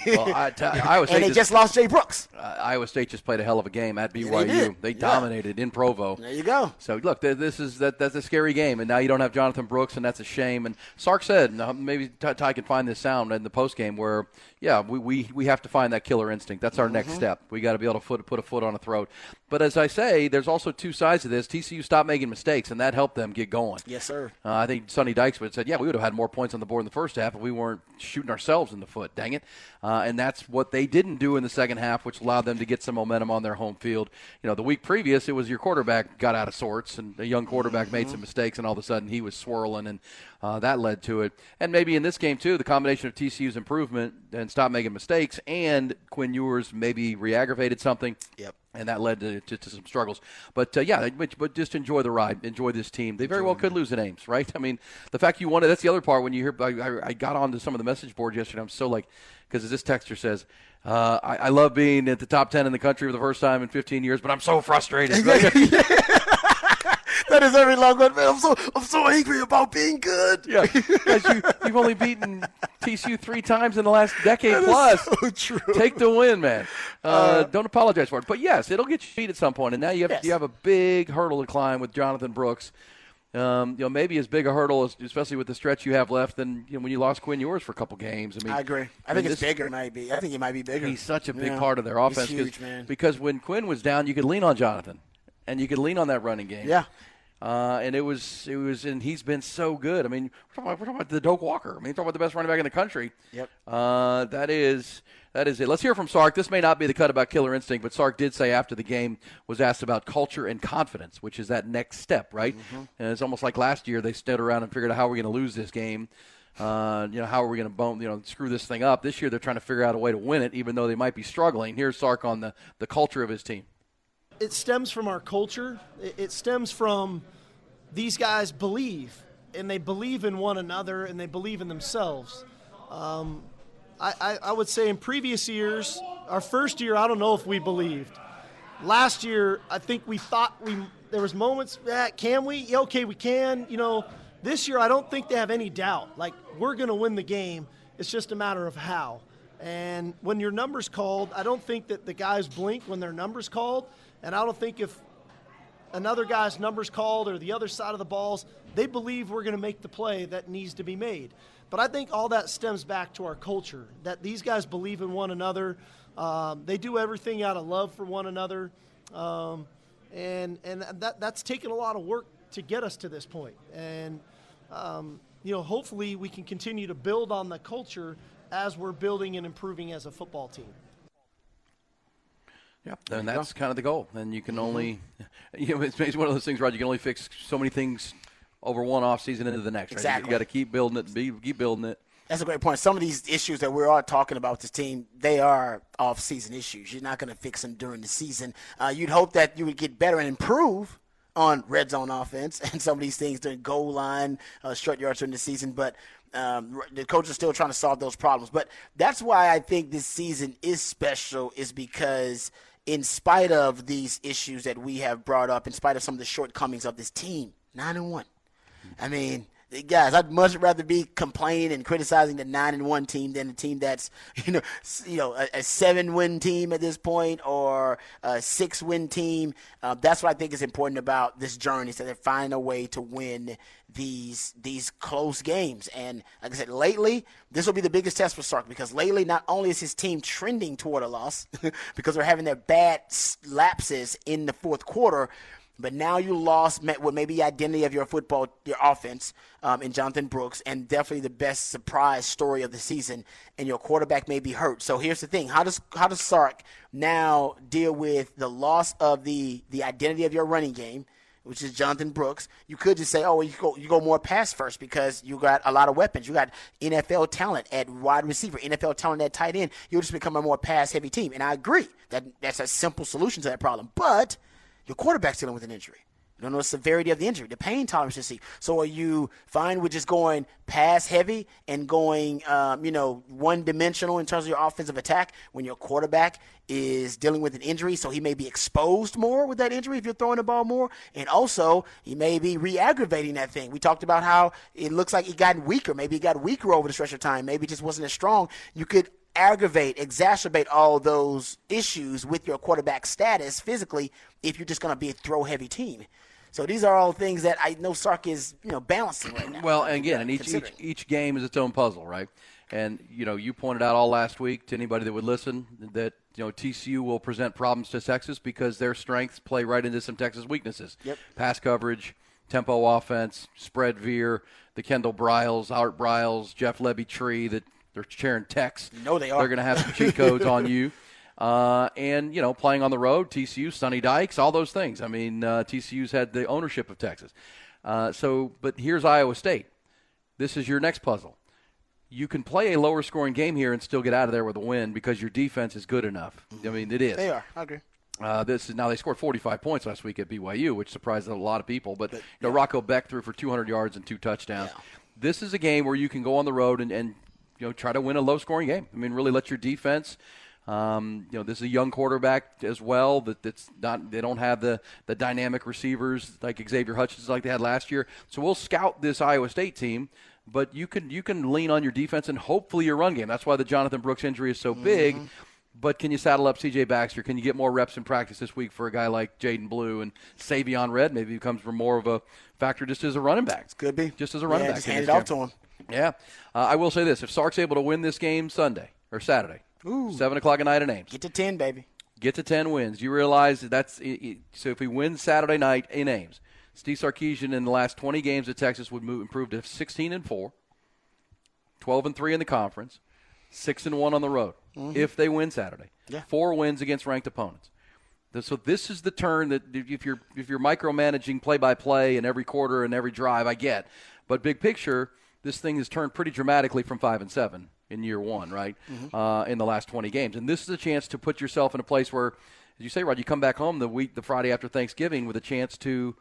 S3: well, I, t- Iowa State and they just, just lost Jay Brooks.
S2: Uh, Iowa State just played a hell of a game at BYU. Yeah, they, they yeah. dominated in Provo.
S3: There you go.
S2: So look, this is that that's a scary game, and now you don't have Jonathan Brooks, and that's a shame. And Sark said, maybe Ty can find this sound in the post game where yeah, we, we, we have to find that killer instinct. That's our mm-hmm. next step. We got to be able to put, put a foot on a throat. But as I say, there's also two sides to this. TCU stopped making mistakes, and that helped them get going.
S3: Yes, sir.
S2: Uh, I think Sonny Dykes would have said, yeah, we would have had more points on the board in the first half if we weren't shooting ourselves in the foot. Dang it. Uh, and that's what they didn't do in the second half, which allowed them to get some momentum on their home field. You know, the week previous, it was your quarterback got out of sorts, and a young quarterback mm-hmm. made some mistakes, and all of a sudden he was swirling, and uh, that led to it. And maybe in this game, too, the combination of TCU's improvement and stop making mistakes and Quinn Ewers maybe re aggravated something.
S3: Yep
S2: and that led to, to, to some struggles. But uh, yeah, but, just enjoy the ride, enjoy this team. They very well could lose at Ames, right? I mean, the fact you wanted, that's the other part. When you hear, I, I got onto some of the message boards yesterday. I'm so like, because as this texture says, uh, I, I, love being at the top 10 in the country for the first time in 15 years, but I'm so frustrated.
S3: that is every Longhorn fan. I'm so I'm so angry about being good.
S2: Yeah, you, have only beaten TCU three times in the last decade plus.
S3: So true.
S2: Take the win, man. Uh, uh, don't apologize for it. But yes, it'll get you beat at some point, and now you have yes. you have a big hurdle to climb with Jonathan Brooks. Um, you know, maybe as big a hurdle, as, especially with the stretch you have left, than you know, when you lost Quinn Ewers for a couple games. I mean,
S3: I agree. I, I think mean, it's bigger. Might be. I think it might be bigger.
S2: He's such a big yeah. part of their offense.
S3: Huge, man.
S2: Because when Quinn was down, you could lean on Jonathan, and you could lean on that running game.
S3: Yeah.
S2: Uh, and it was it was and he's been so good. I mean, we're talking about, we're talking about the Doak Walker. I mean, talking about the best running back in the country.
S3: Yep.
S2: Uh, that is that is it. Let's hear from Sark. This may not be the cut about killer instinct, but Sark did say after the game was asked about culture and confidence, which is that next step, right? Mm-hmm. And it's almost like last year they stood around and figured out how we're going to lose this game. Uh, you know, how are we going to bone, you know, screw this thing up? This year they're trying to figure out a way to win it, even though they might be struggling. Here's Sark on the, the culture of his team.
S4: It stems from our culture. It, it stems from – these guys believe, and they believe in one another, and they believe in themselves. Um, I, I, I would say in previous years, our first year, I don't know if we believed. Last year, I think we thought we there was moments. Yeah, can we? Yeah, okay, we can. You know, this year I don't think they have any doubt. Like we're going to win the game. It's just a matter of how. And when your number's called, I don't think that the guys blink when their number's called. And I don't think if another guy's numbers called or the other side of the balls, they believe we're going to make the play that needs to be made. But I think all that stems back to our culture that these guys believe in one another. Um, they do everything out of love for one another. Um, and and that, that's taken a lot of work to get us to this point. And, um, you know, hopefully we can continue to build on the culture as we're building and improving as a football team.
S2: Yeah, and that's kind of the goal. And you can mm-hmm. only, you know, it's, it's one of those things, right? You can only fix so many things over one off season into the next. Right?
S3: Exactly.
S2: You, got to keep building it, be, keep building it.
S3: That's a great point. Some of these issues that we're all talking about with this team, they are off-season issues. You're not going to fix them during the season. Uh, you'd hope that you would get better and improve on red zone offense and some of these things during goal line, uh, short yards during the season. But um, the coach is still trying to solve those problems. But that's why I think this season is special, is because – in spite of these issues that we have brought up, in spite of some of the shortcomings of this team, nine and one. I mean, guys, I'd much rather be complaining and criticizing the nine and one team than a team that's you know you know a, a seven win team at this point or a six win team. Uh, that's what I think is important about this journey, so they find a way to win these these close games. And like I said, lately this will be the biggest test for Sark because lately not only is his team trending toward a loss because they're having their bad lapses in the fourth quarter but now you lost what maybe identity of your football, your offense um, in Jonathan Brooks, and definitely the best surprise story of the season. And your quarterback may be hurt. So here's the thing: how does how does Sark now deal with the loss of the the identity of your running game? Which is Jonathan Brooks. You could just say, "Oh, you go you go more pass first because you got a lot of weapons. You got NFL talent at wide receiver, NFL talent at tight end. You'll just become a more pass heavy team." And I agree that that's a simple solution to that problem. But your quarterback's dealing with an injury. You don't know the severity of the injury, the pain tolerance you see. So are you fine with just going pass heavy and going, um, you know, one dimensional in terms of your offensive attack when your quarterback is dealing with an injury? So he may be exposed more with that injury if you're throwing the ball more. And also, he may be re aggravating that thing. We talked about how it looks like he got weaker. Maybe he got weaker over the stretch of time. Maybe it just wasn't as strong. You could aggravate, exacerbate all those issues with your quarterback status physically if you're just going to be a throw heavy team. So these are all things that I know Sark is you know balancing right now.
S2: Well, uh, and again, and each, each each game is its own puzzle, right? And you know, you pointed out all last week to anybody that would listen that you know TCU will present problems to Texas because their strengths play right into some Texas weaknesses.
S3: Yep.
S2: Pass coverage, tempo offense, spread veer, the Kendall Briles, Art Briles, Jeff Lebby tree that they're sharing texts.
S3: No, they are.
S2: They're going to have some cheat codes on you. Uh, and you know, playing on the road, TCU, Sonny Dykes, all those things. I mean, uh, TCU's had the ownership of Texas. Uh, so, but here's Iowa State. This is your next puzzle. You can play a lower scoring game here and still get out of there with a win because your defense is good enough. I mean, it is.
S3: They are. I agree.
S2: Uh, this is now they scored 45 points last week at BYU, which surprised a lot of people. But, but you know, Rocco Becht threw for 200 yards and two touchdowns.
S3: Yeah.
S2: This is a game where you can go on the road and, and you know try to win a low scoring game. I mean, really let your defense. Um, you know, this is a young quarterback as well. That that's not they don't have the the dynamic receivers like Xavier Hutchinson like they had last year. So we'll scout this Iowa State team, but you can you can lean on your defense and hopefully your run game. That's why the Jonathan Brooks injury is so big.
S3: Mm-hmm.
S2: But can you saddle up C.J. Baxter? Can you get more reps in practice this week for a guy like Jaydon Blue and Savion Red? Maybe he comes becomes more of a factor just as a running back.
S3: Could be
S2: just as a running
S3: yeah,
S2: back.
S3: Just hand it off to him.
S2: Yeah, uh, I will say this: if Sark's able to win this game Sunday or Saturday,
S3: Ooh.
S2: seven o'clock at night in Ames,
S3: get to ten, baby.
S2: Get to ten wins. You realize that that's so. If we win Saturday night in Ames, Steve Sarkisian in the last twenty games at Texas would move improve to sixteen and four, 12 and three in the conference, six and one on the road.
S3: Mm-hmm.
S2: If they win Saturday,
S3: yeah.
S2: four wins against ranked opponents. So this is the turn that if you're if you're micromanaging play by play and every quarter and every drive, I get. But big picture, this thing has turned pretty dramatically from five and seven in year one, right?
S3: Mm-hmm.
S2: Uh, in the last 20 games, and this is a chance to put yourself in a place where, as you say, Rod, you come back home the week, the Friday after Thanksgiving, with a chance to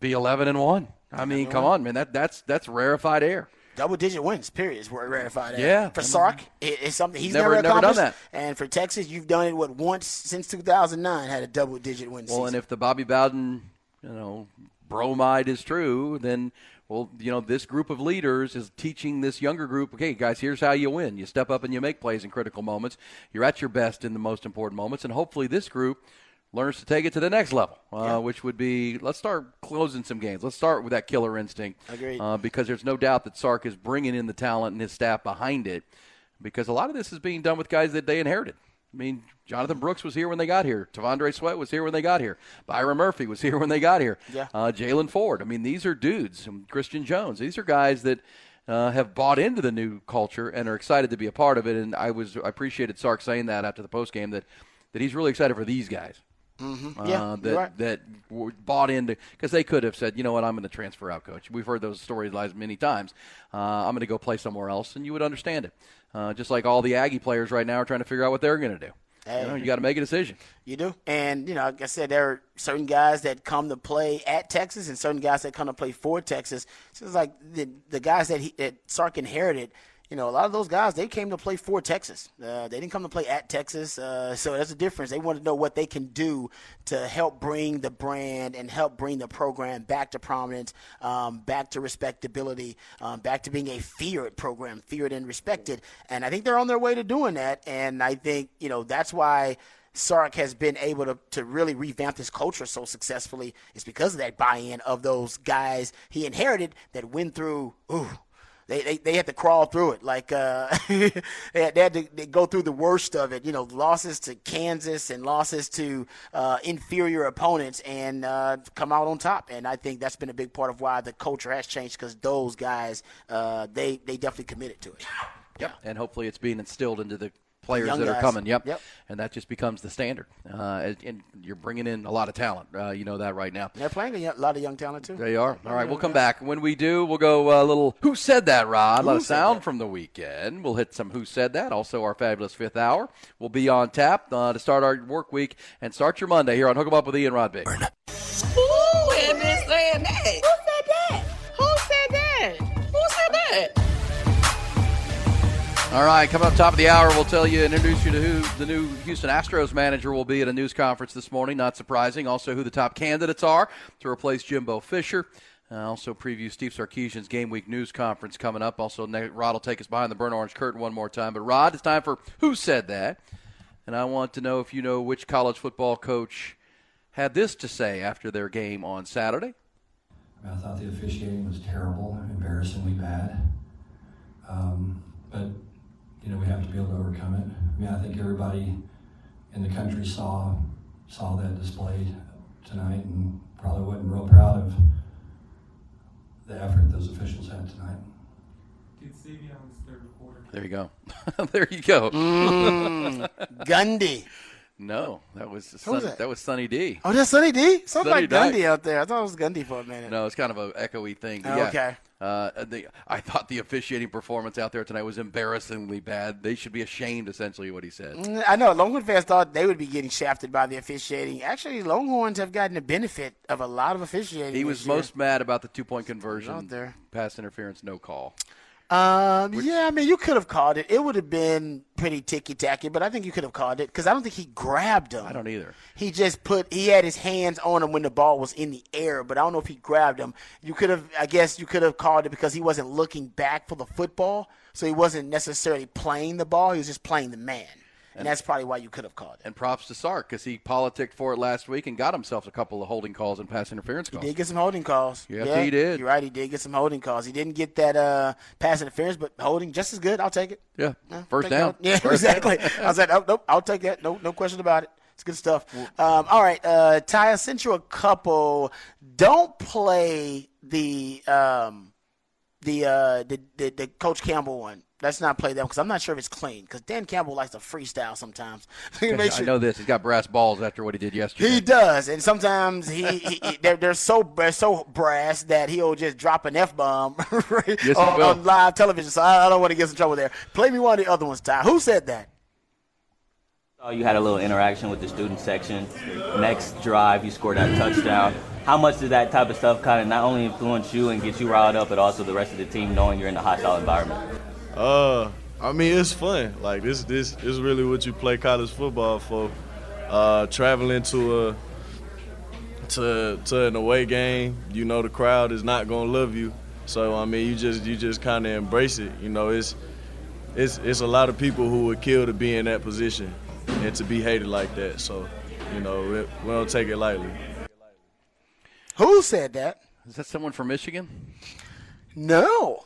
S2: be 11 and one. I mean, come on, man, that that's that's rarefied air.
S3: Double digit wins, period, is rarefied. Air.
S2: Yeah,
S3: for Sark, it, it's something he's
S2: never,
S3: never,
S2: never
S3: accomplished.
S2: done that.
S3: And for Texas, you've done it what once since 2009 had a double digit win.
S2: Well,
S3: season.
S2: and if the Bobby Bowden, you know, bromide is true, then well, you know, this group of leaders is teaching this younger group, okay, guys, here's how you win. You step up and you make plays in critical moments. You're at your best in the most important moments, and hopefully this group learns to take it to the next level, uh,
S3: Yeah.
S2: which would be let's start closing some games. Let's start with that killer instinct.
S3: Agreed.
S2: Uh, because there's no doubt that Sark is bringing in the talent and his staff behind it. Because a lot of this is being done with guys that they inherited. I mean, Jonathan Brooks was here when they got here. T'Vondre Sweat was here when they got here. Byron Murphy was here when they got here.
S3: Yeah.
S2: Uh, Jaylan Ford. I mean, these are dudes. Christian Jones. These are guys that uh, have bought into the new culture and are excited to be a part of it. And I was I appreciated Sark saying that after the post game that that he's really excited for these guys.
S3: Mm-hmm.
S2: Uh, that
S3: right.
S2: that bought into because they could have said, you know what, I'm going to transfer out, coach. We've heard those storylines many times. Uh, I'm going to go play somewhere else, and you would understand it. Uh, just like all the Aggie players right now are trying to figure out what they're going to do.
S3: Hey.
S2: You, know, you got to make a decision.
S3: You do. And, you know, like I said, there are certain guys that come to play at Texas and certain guys that come to play for Texas. So it's like the, the guys that, he, that Sark inherited, you know, a lot of those guys, they came to play for Texas. Uh, they didn't come to play at Texas. Uh, so that's a difference. They want to know what they can do to help bring the brand and help bring the program back to prominence, um, back to respectability, um, back to being a feared program, feared and respected. And I think they're on their way to doing that. And I think, you know, that's why. Sark has been able to, to really revamp his culture so successfully is because of that buy-in of those guys he inherited that went through ooh, they, they, they had to crawl through it. Like uh, they, had, they had to they go through the worst of it. You know, losses to Kansas and losses to uh, inferior opponents, and uh, come out on top. And I think that's been a big part of why the culture has changed because those guys uh, they they definitely committed to it.
S2: Yep. And hopefully it's being instilled into the players
S3: Young
S2: that
S3: guys.
S2: are coming. Yep.
S3: Yep.
S2: And that just becomes the standard. Uh, and- and you're bringing in a lot of talent. Uh, you know that right now.
S3: They're playing a lot of young talent too.
S2: They are. All right, we'll come back. When we do, we'll go a little Who Said That, Rod? A lot of sound from the weekend. We'll hit some Who Said That. Also, our fabulous fifth hour. We'll be on tap uh, to start our work week and start your Monday here on Hook 'em Up with Ian Rod Big.
S5: Who had been saying that? Who said that? Who said that? Who said that?
S2: All right, coming up top of the hour, we'll tell you and introduce you to who the new Houston Astros manager will be at a news conference this morning. Not surprising. Also, who the top candidates are to replace Jimbo Fisher. Uh, also, preview Steve Sarkisian's game week news conference coming up. Also, Rod will take us behind the burn orange curtain one more time. But Rod, it's time for who said that, and I want to know if you know which college football coach had this to say after their game on Saturday.
S6: I thought the officiating was terrible, embarrassingly bad. Um, but you know, we have to be able to overcome it. I mean, I think everybody in the country saw saw that displayed tonight, and probably wasn't real proud of the effort those officials had tonight. Did Savion's third quarter.
S2: There you go. there you go.
S3: Mm, Gundy.
S2: No, that was
S3: was that?
S2: that was Sunny D.
S3: Oh, that's Sunny D. Sounds like
S2: Dyke.
S3: Gundy out there. I thought it was Gundy for a minute.
S2: No, it's kind of a echoey thing.
S3: Oh,
S2: yeah.
S3: okay.
S2: Uh, the, I thought the officiating performance out there tonight was embarrassingly bad. They should be ashamed, essentially, what he said.
S3: Mm, I know Longhorn fans thought they would be getting shafted by the officiating. Actually, Longhorns have gotten the benefit of a lot of officiating.
S2: He was
S3: year.
S2: most mad about the two point
S3: out
S2: conversion,
S3: there.
S2: pass interference, no call.
S3: Um, yeah, I mean, you could have called it. It would have been pretty ticky tacky, but I think you could have called it because I don't think he grabbed him.
S2: I don't either.
S3: He just put he had his hands on him when the ball was in the air, but I don't know if he grabbed him. You could have, I guess, you could have called it because he wasn't looking back for the football, so he wasn't necessarily playing the ball. He was just playing the man, and, that's probably why you could have called it.
S2: And props to Sark because he politicked for it last week and got himself a couple of holding calls and pass interference calls.
S3: He did get some holding calls.
S2: Yes,
S3: yeah,
S2: he did.
S3: You're right. He did get some holding calls. He didn't get that uh, pass interference, but holding just as good. I'll take it.
S2: Yeah, first down.
S3: Yeah,
S2: First
S3: exactly. I was like, oh, nope, I'll take that. No, no question about it. It's good stuff. Um, all right, uh, Ty, I sent you a couple. Don't play the um, the, uh, the the the Coach Campbell one. Let's not play that because I'm not sure if it's clean. Because Dan Campbell likes to freestyle sometimes. Make
S2: I
S3: sure-
S2: know this. He's got brass balls after what he did yesterday.
S3: he does, and sometimes he, he, he they're, they're so they're so brass that he'll just drop an f bomb
S2: Yes,
S3: on, on live television. So I, I don't want to get in trouble there. Play me one of the other ones, Ty. Who said that?
S7: Oh, you had a little interaction with the student section. Next drive, you scored that touchdown. How much does that type of stuff kind of not only influence you and get you riled up, but also the rest of the team knowing you're in a hostile environment?
S8: Uh, I mean, it's fun. Like this, this, this is really what you play college football for. Uh, traveling to a to to an away game, you know the crowd is not gonna love you. So I mean, you just you just kind of embrace it. You know, it's it's it's a lot of people who would kill to be in that position and to be hated like that. So, you know, we, we don't take it lightly.
S3: Who said that?
S2: Is that someone from Michigan?
S3: No,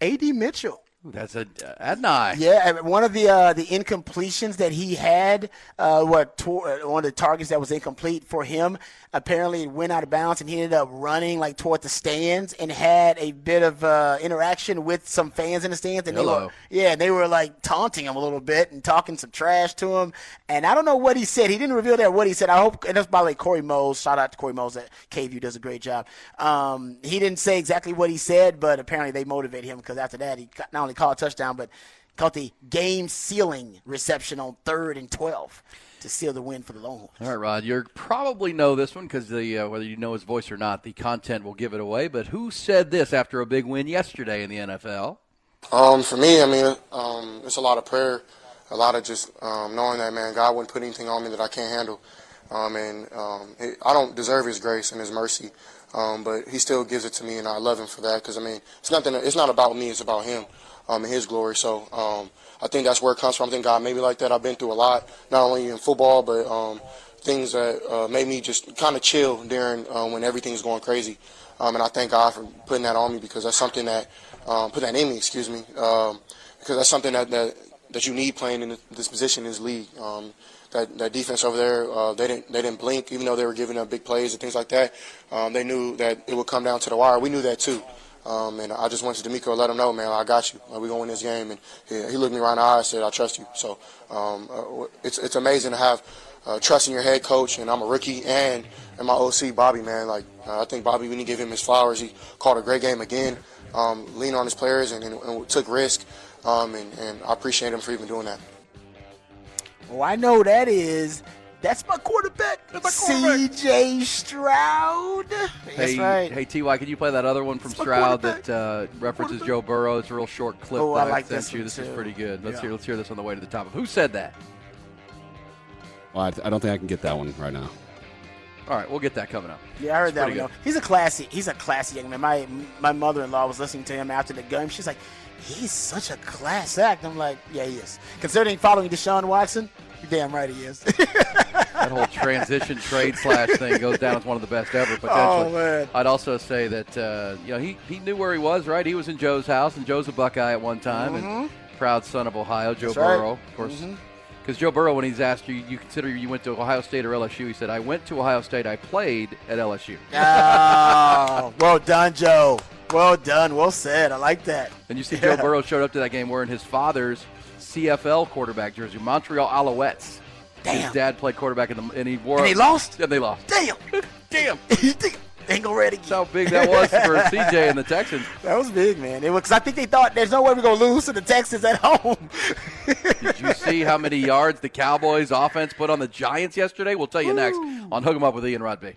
S3: A.D. Mitchell.
S2: That's a Adonai.
S3: Yeah, one of the uh, the incompletions that he had, uh, what uh, one of the targets that was incomplete for him, apparently it went out of bounds, and he ended up running like toward the stands and had a bit of uh, interaction with some fans in the stands, and they
S2: Hello.
S3: were yeah, they were like taunting him a little bit and talking some trash to him, and I don't know what he said. He didn't reveal that what he said. I hope, and that's by the way, Corey Mose. Shout out to Corey Mose at KVU does a great job. Um, he didn't say exactly what he said, but apparently they motivated him because after that he got- not only caught a touchdown, but caught the game sealing reception on third and twelve to seal the win for the Longhorns.
S2: All right, Rod, you probably know this one because the uh, whether you know his voice or not, the content will give it away. But who said this after a big win yesterday in the NFL?
S9: Um, for me, I mean, um, it's a lot of prayer, a lot of just um, knowing that man, God wouldn't put anything on me that I can't handle, um, and um, it, I don't deserve His grace and His mercy, um, but He still gives it to me, and I love Him for that. Because I mean, it's nothing. It's not about me. It's about Him um, and His glory. So um, I think that's where it comes from. I think God made me like that. I've been through a lot, not only in football, but um, things that uh, made me just kind of chill during uh, when everything's going crazy. Um, and I thank God for putting that on me because that's something that um, put that in me. Excuse me, um, because that's something that, that that you need playing in this position in this league. Um, that, that defense over there, uh, they didn't they didn't blink, even though they were giving up big plays and things like that. Um, they knew that it would come down to the wire. We knew that too. Um, and I just went to DeMeco to let him know, man, I got you. We're going to win this game. And he, he, looked me right in the eye and said, I trust you. So um, uh, it's, it's amazing to have uh, trust in your head coach. And I'm a rookie and, and my OC, Bobby, man. Like, uh, I think Bobby, we need to give him his flowers. He called a great game again, um, leaned on his players and, and, and took risk. Um, and, and I appreciate him for even doing that.
S3: Well, I know that is that's my quarterback.
S2: That's my quarterback.
S3: CJ Stroud.
S2: Hey,
S3: That's right.
S2: Hey, Ty, can you play that other one from Stroud that uh, references Joe Burrow? It's a real short clip
S3: Oh,
S2: that
S3: I like
S2: sent
S3: this
S2: you.
S3: one,
S2: This is pretty good. Let's
S3: Yeah.
S2: hear. Let's hear this on the way to the top of. Who said that?
S10: Well, I, I don't think I can get that one right now.
S2: All right, we'll get that coming up.
S3: Yeah, I heard
S2: It's
S3: that one.
S2: good.
S3: He's a classy. He's a classy young man. My my mother-in-law was listening to him after the game. She's like, he's such a class act. I'm like, yeah, he is. Considering following Deshaun Watson, you're damn right he is.
S2: that whole transition trade slash thing goes down as one of the best ever potentially.
S3: Oh, man.
S2: I'd also say that uh, you know he, he knew where he was, right? He was in Joe's house, and Joe's a Buckeye at one time, and
S3: Mhm.
S2: proud son of Ohio, Joe
S3: That's right.
S2: Burrow, of course.
S3: Mhm.
S2: Because Joe Burrow, when he's asked you, you consider you went to Ohio State or LSU, he said, "I went to Ohio State. I played at LSU."
S3: oh, well done, Joe. Well done. Well said. I like that.
S2: And you see,
S3: Yeah.
S2: Joe Burrow showed up to that game wearing his father's CFL quarterback jersey, Montreal Alouettes.
S3: Damn.
S2: His dad played quarterback in the, and he wore.
S3: And they lost?
S2: Yeah, they lost.
S3: Damn.
S2: Damn.
S3: Ain't gonna ready.
S2: That's how big that was for CJ and the Texans.
S3: That was big, man. It was because I think they thought there's no way we're gonna lose to the Texans at home.
S2: Did you see how many yards the Cowboys offense put on the Giants yesterday? We'll tell you next on Hook 'em Up with Ian Rodby.